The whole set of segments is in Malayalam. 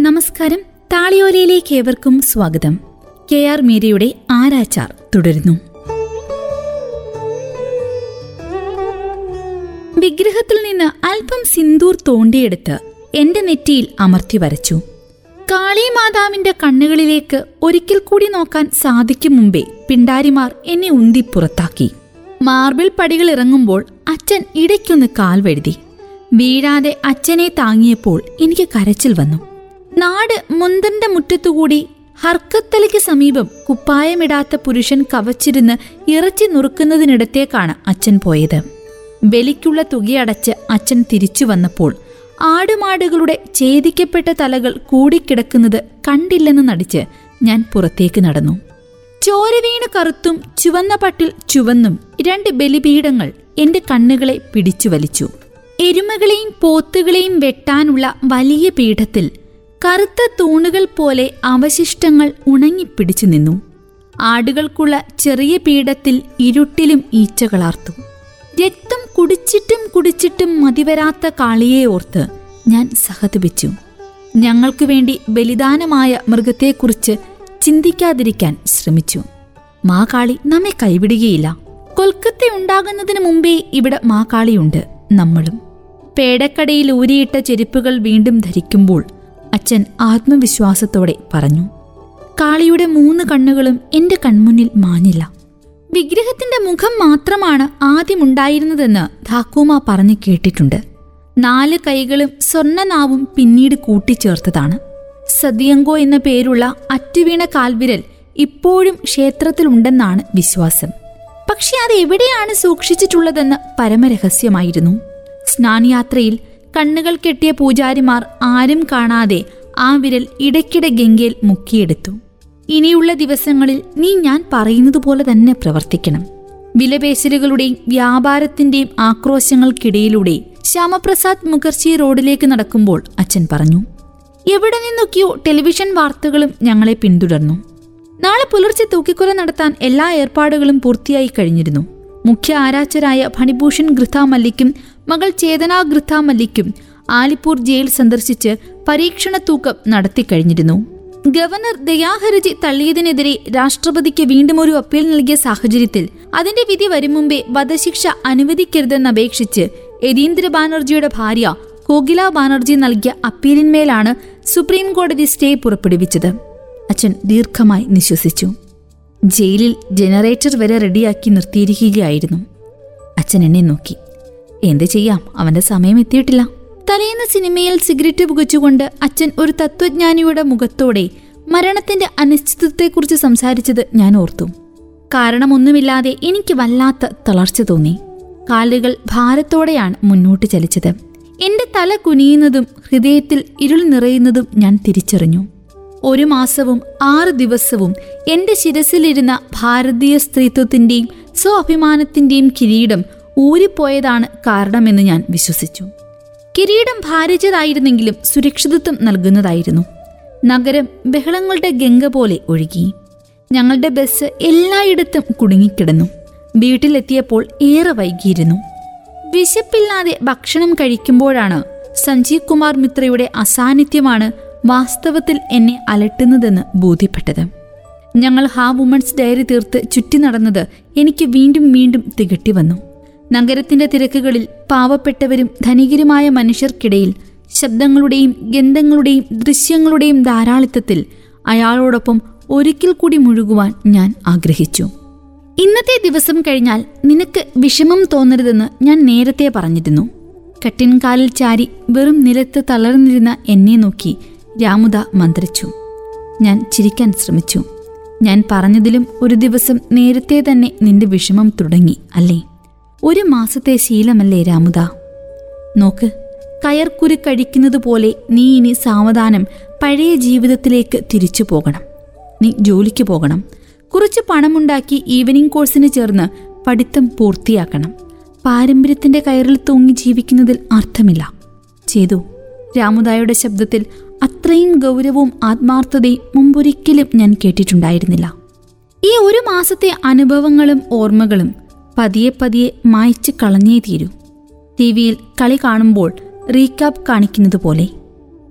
നമസ്കാരം. താളിയോലയിലേക്ക് ഏവർക്കും സ്വാഗതം. കെ ആർ മീരയുടെ ആരാച്ചാർ തുടരുന്നു. വിഗ്രഹത്തിൽ നിന്ന് അല്പം സിന്ദൂർ തോണ്ടിയെടുത്ത് എന്റെ നെറ്റിയിൽ അമർത്തി വരച്ചു. കാളിമാതാവിന്റെ കണ്ണുകളിലേക്ക് ഒരിക്കൽ കൂടി നോക്കാൻ സാധിക്കും മുമ്പേ പിണ്ടാരിമാർ എന്നെ ഉന്തി പുറത്താക്കി. മാർബിൾ പടികൾ ഇറങ്ങുമ്പോൾ അച്ഛൻ ഇടയ്ക്കൊന്ന് കാൽ വഴുതി വീഴാതെ അച്ഛനെ താങ്ങിയപ്പോൾ എനിക്ക് കരച്ചിൽ വന്നു. നാട് മുന്തന്റെ മുറ്റത്തുകൂടി ഹർക്കത്തലയ്ക്ക് സമീപം കുപ്പായമിടാത്ത പുരുഷൻ കവച്ചിരുന്ന് ഇറച്ചി നുറുക്കുന്നതിനിടത്തേക്കാണ് അച്ഛൻ പോയത്. ബലിക്കുള്ള തുകയടച്ച് അച്ഛൻ തിരിച്ചു വന്നപ്പോൾ ആടുമാടുകളുടെ ഛേദിക്കപ്പെട്ട തലകൾ കൂടിക്കിടക്കുന്നത് കണ്ടില്ലെന്ന് നടിച്ച് ഞാൻ പുറത്തേക്ക് നടന്നു. ചോരവീണ് കറുത്തും ചുവന്ന പട്ടിൽ ചുവന്നും രണ്ട് ബലിപീഠങ്ങൾ എന്റെ കണ്ണുകളെ പിടിച്ചു വലിച്ചു. എരുമകളെയും പോത്തുകളെയും വെട്ടാനുള്ള വലിയ പീഠത്തിൽ കറുത്ത തൂണുകൾ പോലെ അവശിഷ്ടങ്ങൾ ഉണങ്ങിപ്പിടിച്ചു നിന്നു. ആടുകൾക്കുള്ള ചെറിയ പീഠത്തിൽ ഇരുട്ടിലും ഈച്ചകളാർത്തു. രക്തം കുടിച്ചിട്ടും കുടിച്ചിട്ടും മതിവരാത്ത കാളിയെ ഓർത്ത് ഞാൻ സഹതപിച്ചു. ഞങ്ങൾക്കു വേണ്ടി ബലിദാനമായ മൃഗത്തെക്കുറിച്ച് ചിന്തിക്കാതിരിക്കാൻ ശ്രമിച്ചു. മാ കാളി നമ്മെ കൈവിടുകയില്ല. കൊൽക്കത്ത ഉണ്ടാകുന്നതിന് മുമ്പേ ഇവിടെ മാ കാളിയുണ്ട് നമ്മളും. പേടക്കടയിൽ ഊരിയിട്ട ചെരുപ്പുകൾ വീണ്ടും ധരിക്കുമ്പോൾ അച്ഛൻ ആത്മവിശ്വാസത്തോടെ പറഞ്ഞു കാളിയുടെ മൂന്ന് കണ്ണുകളും എന്റെ കൺമുന്നിൽ മാഞ്ഞില്ല. വിഗ്രഹത്തിന്റെ മുഖം മാത്രമാണ് ആദ്യമുണ്ടായിരുന്നതെന്ന് ധാക്കൂമ പറഞ്ഞു കേട്ടിട്ടുണ്ട്. നാല് കൈകളും സ്വർണനാവും പിന്നീട് കൂട്ടിച്ചേർത്തതാണ്. സദിയങ്കോ എന്ന പേരുള്ള അറ്റുവീണ കാൽവിരൽ ഇപ്പോഴും ക്ഷേത്രത്തിലുണ്ടെന്നാണ് വിശ്വാസം. പക്ഷെ അത് എവിടെയാണ് സൂക്ഷിച്ചിട്ടുള്ളതെന്ന് പരമരഹസ്യമായിരുന്നു. സ്നാനയാത്രയിൽ കണ്ണുകൾ കെട്ടിയ പൂജാരിമാർ ആരും കാണാതെ ആ വിരൽ ഇടയ്ക്കിടെ ഗംഗയിൽ മുക്കിയെടുത്തു. ഇനിയുള്ള ദിവസങ്ങളിൽ നീ ഞാൻ പറയുന്നതുപോലെ തന്നെ പ്രവർത്തിക്കണം. വിലപേശലുകളുടെയും വ്യാപാരത്തിന്റെയും ആക്രോശങ്ങൾക്കിടയിലൂടെ ശ്യാമപ്രസാദ് മുഖർജി റോഡിലേക്ക് നടക്കുമ്പോൾ അച്ഛൻ പറഞ്ഞു എവിടെ നിന്നൊക്കെയോ ടെലിവിഷൻ വാർത്തകളും ഞങ്ങളെ പിന്തുടർന്നു. നാളെ പുലർച്ചെ തൂക്കിക്കൊല നടത്താൻ എല്ലാ ഏർപ്പാടുകളും പൂർത്തിയായി കഴിഞ്ഞിരുന്നു. മുഖ്യ ആരാച്ചരായ ഫണിഭൂഷൺ ഗൃഥ മല്ലിക്കും മകൾ ചേതന ഗൃഥ മല്ലിക്കും ആലിപ്പൂർ ജയിൽ സന്ദർശിച്ച് പരീക്ഷണ തൂക്കം നടത്തിക്കഴിഞ്ഞിരുന്നു. ഗവർണർ ദയാഹർജി തള്ളിയതിനെതിരെ രാഷ്ട്രപതിക്ക് വീണ്ടും ഒരു അപ്പീൽ നൽകിയ സാഹചര്യത്തിൽ അതിന്റെ വിധി വരും മുമ്പേ വധശിക്ഷ അനുവദിക്കരുതെന്നപേക്ഷിച്ച് യതീന്ദ്ര ബാനർജിയുടെ ഭാര്യ കോകില ബാനർജി നൽകിയ അപ്പീലിന്മേലാണ് സുപ്രീം കോടതി സ്റ്റേ പുറപ്പെടുവിച്ചത്. അച്ഛൻ ദീർഘമായി നിശ്വസിച്ചു. ജയിലിൽ ജനറേറ്റർ വരെ റെഡിയാക്കി നിർത്തിയിരിക്കുകയായിരുന്നു. അച്ഛൻ എന്നെ നോക്കി. എന്ത് ചെയ്യാം? അവന്റെ സമയം എത്തിയിട്ടില്ല. തലേന്ന് സിനിമയിൽ സിഗരറ്റ് പുകച്ചുകൊണ്ട് അച്ഛൻ ഒരു തത്വജ്ഞാനിയുടെ മുഖത്തോടെ മരണത്തിന്റെ അനിശ്ചിതത്വത്തെക്കുറിച്ച് സംസാരിച്ചത് ഞാൻ ഓർത്തു. കാരണമൊന്നുമില്ലാതെ എനിക്ക് വല്ലാത്ത തളർച്ച തോന്നി. കാലുകൾ ഭാരത്തോടെയാണ് മുന്നോട്ട് ചലിച്ചത്. എന്റെ തല കുനിയുന്നതും ഹൃദയത്തിൽ ഇരുൾ നിറയുന്നതും ഞാൻ തിരിച്ചറിഞ്ഞു. ഒരു മാസവും ആറ് ദിവസവും എന്റെ ശിരസിലിരുന്ന ഭാരതീയ സ്ത്രീത്വത്തിന്റെയും സ്വാഭിമാനത്തിന്റെയും കിരീടം ഊരിപ്പോയതാണ് കാരണമെന്ന് ഞാൻ വിശ്വസിച്ചു. കിരീടം ഭാരിച്ചതായിരുന്നെങ്കിലും സുരക്ഷിതത്വം നൽകുന്നതായിരുന്നു. നഗരം ബഹളങ്ങളുടെ ഗംഗ പോലെ ഒഴുകി. ഞങ്ങളുടെ ബസ് എല്ലായിടത്തും കുടുങ്ങിക്കിടന്നു. വീട്ടിലെത്തിയപ്പോൾ ഏറെ വൈകിയിരുന്നു. വിശപ്പില്ലാതെ ഭക്ഷണം കഴിക്കുമ്പോഴാണ് സഞ്ജീവ് കുമാർ മിത്രയുടെ അസാന്നിധ്യമാണ് വാസ്തവത്തിൽ എന്നെ അലട്ടുന്നതെന്ന് ബോധ്യപ്പെട്ടത്. ഞങ്ങൾ ഹാ വുമൺസ് ഡയറി തീർത്ത് ചുറ്റി നടന്നത് എനിക്ക് വീണ്ടും വീണ്ടും തികട്ടി വന്നു. നഗരത്തിന്റെ തിരക്കുകളിൽ പാവപ്പെട്ടവരും ധനികരുമായ മനുഷ്യർക്കിടയിൽ ശബ്ദങ്ങളുടെയും ഗന്ധങ്ങളുടെയും ദൃശ്യങ്ങളുടെയും ധാരാളിത്തത്തിൽ അയാളോടൊപ്പം ഒരിക്കൽ കൂടി മുഴുകുവാൻ ഞാൻ ആഗ്രഹിച്ചു. ഇന്നത്തെ ദിവസം കഴിഞ്ഞാൽ നിനക്ക് വിഷമം തോന്നരുതെന്ന് ഞാൻ നേരത്തെ പറഞ്ഞിരുന്നു. കട്ടിൻകാലിൽ ചാരി വെറും നിലത്ത് തളർന്നിരുന്ന എന്നെ നോക്കി രാമുദ മന്ത്രിച്ചു. ഞാൻ ചിരിക്കാൻ ശ്രമിച്ചു. ഞാൻ പറഞ്ഞതിലും ഒരു ദിവസം നേരത്തെ തന്നെ നിന്റെ വിഷമം തുടങ്ങി അല്ലേ? ഒരു മാസത്തെ ശീലമല്ലേ രാമുദ? നോക്ക് കയർക്കുരു കഴിക്കുന്നത് പോലെ നീ ഇനി സാവധാനം പഴയ ജീവിതത്തിലേക്ക് തിരിച്ചു പോകണം. നീ ജോലിക്ക് പോകണം. കുറച്ച് പണമുണ്ടാക്കി ഈവനിങ് കോഴ്സിന് ചേർന്ന് പഠിത്തം പൂർത്തിയാക്കണം. പാരമ്പര്യത്തിന്റെ കയറിൽ തൂങ്ങി ജീവിക്കുന്നതിൽ അർത്ഥമില്ല. ചെയ്തു. രാമുദായുടെ ശബ്ദത്തിൽ അത്രയും ഗൗരവവും ആത്മാർത്ഥതയും മുമ്പൊരിക്കലും ഞാൻ കേട്ടിട്ടുണ്ടായിരുന്നില്ല. ഈ ഒരു മാസത്തെ അനുഭവങ്ങളും ഓർമ്മകളും പതിയെ പതിയെ മായ്ച്ചു കളഞ്ഞേ തീരൂ. ടി വിയിൽ കളി കാണുമ്പോൾ റീക്യാപ്പ് കാണിക്കുന്നത് പോലെ.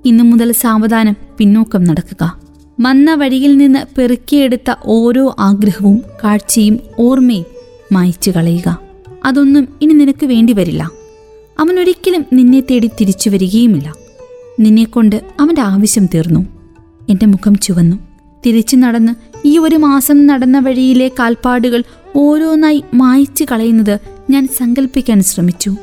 ഇന്നു മുതൽ സാവധാനം പിന്നോക്കം നടക്കുക. മന്ന വഴിയിൽ നിന്ന് പെറുക്കിയെടുത്ത ഓരോ ആഗ്രഹവും കാഴ്ചയും ഓർമ്മയും മായ്ച്ചു കളയുക. അതൊന്നും ഇനി നിനക്ക് വേണ്ടി വരില്ല. അവനൊരിക്കലും നിന്നെ തേടി തിരിച്ചു വരികയുമില്ല. നിന്നെക്കൊണ്ട് അവന്റെ ആവശ്യം തീർന്നു. എന്റെ മുഖം ചുവന്നു. തിരിച്ചു നടന്ന് ഈ ഒരു മാസം നടന്ന വഴിയിലെ കാൽപ്പാടുകൾ ഓരോന്നായി മായ്ച്ചു കളയുന്നത് ഞാൻ സങ്കല്പിക്കാൻ ശ്രമിച്ചു.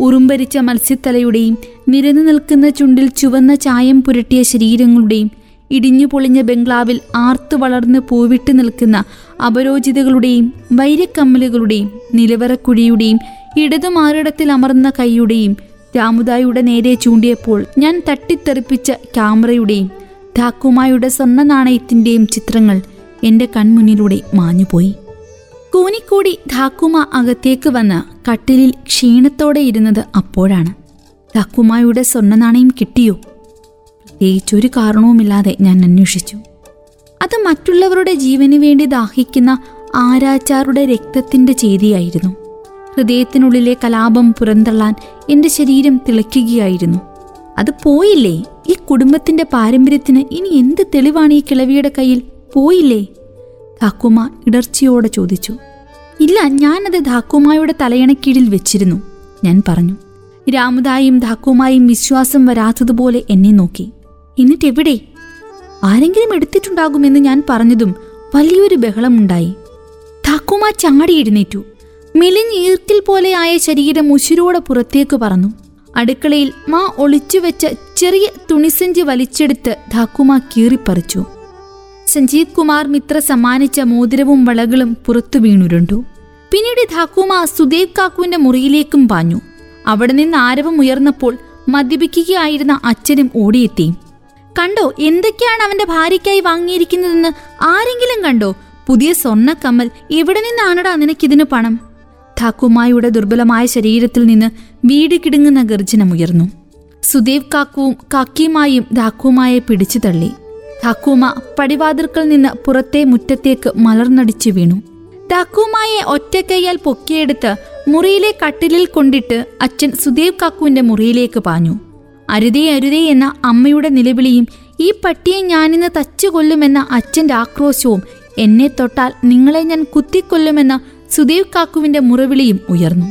ഉറുമ്പരിച്ച മത്സ്യത്തലയുടെയും നിരന്നു നിൽക്കുന്ന ചുണ്ടിൽ ചുവന്ന ചായം പുരട്ടിയ ശരീരങ്ങളുടെയും ഇടിഞ്ഞു പൊളിഞ്ഞ ബംഗ്ലാവിൽ ആർത്തു വളർന്ന് പൂവിട്ട് നിൽക്കുന്ന അപരോചിതകളുടെയും വൈരക്കമ്മലുകളുടെയും നിലവറക്കുഴിയുടെയും ഇടതുമാറിടത്തിൽ അമർന്ന കൈയുടെയും രാമുദായുടെ നേരെ ചൂണ്ടിയപ്പോൾ ഞാൻ തട്ടിത്തെറിപ്പിച്ച ക്യാമറയുടെയും ധാക്കുമായുടെ സ്വർണ നാണയത്തിന്റെയും ചിത്രങ്ങൾ എന്റെ കൺമുന്നിലൂടെ മാഞ്ഞുപോയി. കൂനിക്കൂടി ധാക്കുമ അകത്തേക്ക് വന്ന് കട്ടിലിൽ ക്ഷീണത്തോടെ ഇരുന്നത് അപ്പോഴാണ്. ധാക്കുമായുടെ സ്വർണ നാണയം കിട്ടിയോ? പ്രത്യേകിച്ചൊരു കാരണവുമില്ലാതെ ഞാൻ അന്വേഷിച്ചു. അത് മറ്റുള്ളവരുടെ ജീവന് വേണ്ടി ദാഹിക്കുന്ന ആരാച്ചാറുടെ രക്തത്തിന്റെ ചെയ്തിയായിരുന്നു ഹൃദയത്തിനുള്ളിലെ കലാപം പുറന്തള്ളാൻ എന്റെ ശരീരം തിളയ്ക്കുകയായിരുന്നു. അത് പോയില്ലേ? ഈ കുടുംബത്തിന്റെ പാരമ്പര്യത്തിന് ഇനി എന്ത് തെളിവാണ് ഈ കിളവിയുടെ കയ്യിൽ? പോയില്ലേ? കാക്കുമ ഇടർച്ചയോടെ ചോദിച്ചു. ഇല്ല ഞാനത് ധാക്കുമായുടെ തലയണക്കീഴിൽ വെച്ചിരുന്നു. ഞാൻ പറഞ്ഞു രാമുദായും ധാക്കുമായും വിശ്വാസം വരാത്തതുപോലെ എന്നെ നോക്കി. എന്നിട്ടെവിടെ? ആരെങ്കിലും എടുത്തിട്ടുണ്ടാകുമെന്ന് ഞാൻ പറഞ്ഞതും വലിയൊരു ബഹളമുണ്ടായി. ധാക്കുമ ചാടി എഴുന്നേറ്റു. മെലിഞ്ഞീർക്കിൽ പോലെയായ ശരീരം ഉശിരോടെ പുറത്തേക്ക് പറന്നു. അടുക്കളയിൽ മാ ഒളിച്ചുവെച്ച ചെറിയ തുണിസഞ്ചി വലിച്ചെടുത്ത് ധാക്കുമ കീറിപ്പറിച്ചു. സഞ്ജീവ് കുമാർ മിത്ര സമ്മാനിച്ച മോതിരവും വളകളും പുറത്തു വീണുരുണ്ടു. പിന്നീട് ധാക്കുമ സുദേവ് കാക്കുവിന്റെ മുറിയിലേക്കും പാഞ്ഞു. അവിടെ നിന്ന് ആരവം ഉയർന്നപ്പോൾ മദ്യപിക്കുകയായിരുന്ന അച്ഛനും ഓടിയെത്തി. കണ്ടോ എന്തൊക്കെയാണ് അവന്റെ ഭാര്യയ്ക്കായി വാങ്ങിയിരിക്കുന്നതെന്ന് ആരെങ്കിലും കണ്ടോ? പുതിയ സ്വർണക്കമ്മൽ എവിടെ നിന്നാണടാ നിനക്കിതിനു പണം? ഠാക്കുമായുടെ ദുർബലമായ ശരീരത്തിൽ നിന്ന് വീട് കിടുങ്ങുന്ന ഗർജനമുയർന്നു സുദേവ് കാക്കുവും കാക്കിയുമായും ധാക്കുമായെ പിടിച്ചു തള്ളി. ധാക്കുമ പടിവാതിർക്കൽ നിന്ന് പുറത്തെ മുറ്റത്തേക്ക് മലർന്നടിച്ചു വീണു. താക്കൂമായെ ഒറ്റക്കൈയാൽ പൊക്കിയെടുത്ത് മുറിയിലെ കട്ടിലിൽ കൊണ്ടിട്ട് അച്ഛൻ സുദേവ് കാക്കുവിന്റെ മുറിയിലേക്ക് പാഞ്ഞു. അരുതേ അരുതേ എന്ന അമ്മയുടെ നിലവിളിയും ഈ പട്ടിയെ ഞാനിന്ന് തച്ചു കൊല്ലുമെന്ന അച്ഛന്റെ ആക്രോശവും എന്നെ തൊട്ടാൽ നിങ്ങളെ ഞാൻ കുത്തിക്കൊല്ലുമെന്ന സുദേവ് കാക്കുവിന്റെ മുറവിളിയും ഉയർന്നു.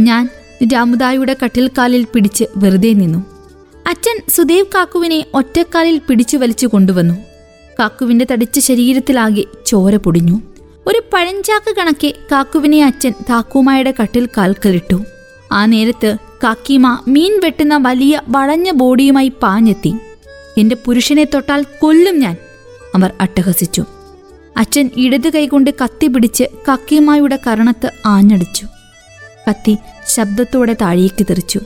ഞാൻ രാമുദായുടെ കട്ടിൽക്കാലിൽ പിടിച്ച് വെറുതെ നിന്നു. അച്ഛൻ സുദേവ് കാക്കുവിനെ ഒറ്റക്കാലിൽ പിടിച്ചു വലിച്ചു കൊണ്ടുവന്നു. കാക്കുവിന്റെ തടിച്ച ശരീരത്തിലാകെ ചോര പൊടിഞ്ഞു. ഒരു പഴഞ്ചാക്ക് കണക്കെ കാക്കുവിനെ അച്ഛൻ താക്കുമായുടെ കട്ടിൽ കാൽക്കലിട്ടു. ആ നേരത്ത് കാക്കിമ മീൻ വെട്ടുന്ന വലിയ വളഞ്ഞ ബോഡിയുമായി പാഞ്ഞെത്തി. എന്റെ പുരുഷനെ തൊട്ടാൽ കൊല്ലും ഞാൻ അവർ അട്ടഹസിച്ചു. അച്ഛൻ ഇടതു കൈകൊണ്ട് കത്തി പിടിച്ച് കക്കിമായുടെ കരണത്ത് ആഞ്ഞടിച്ചു. കത്തി ശബ്ദത്തോടെ താഴേക്ക് തെറിച്ചു.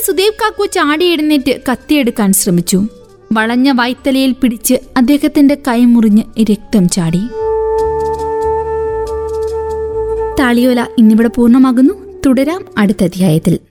കണ്ട് സുദേവ് കാക്കു ചാടി എഴുന്നേറ്റ് കത്തിയെടുക്കാൻ ശ്രമിച്ചു. വളഞ്ഞ വൈത്തലയിൽ പിടിച്ച് അദ്ദേഹത്തിന്റെ കൈ മുറിഞ്ഞ് രക്തം ചാടി. താളിയോല ഇന്നിവിടെ പൂർണമാകുന്നു. തുടരാം അടുത്ത അധ്യായത്തിൽ.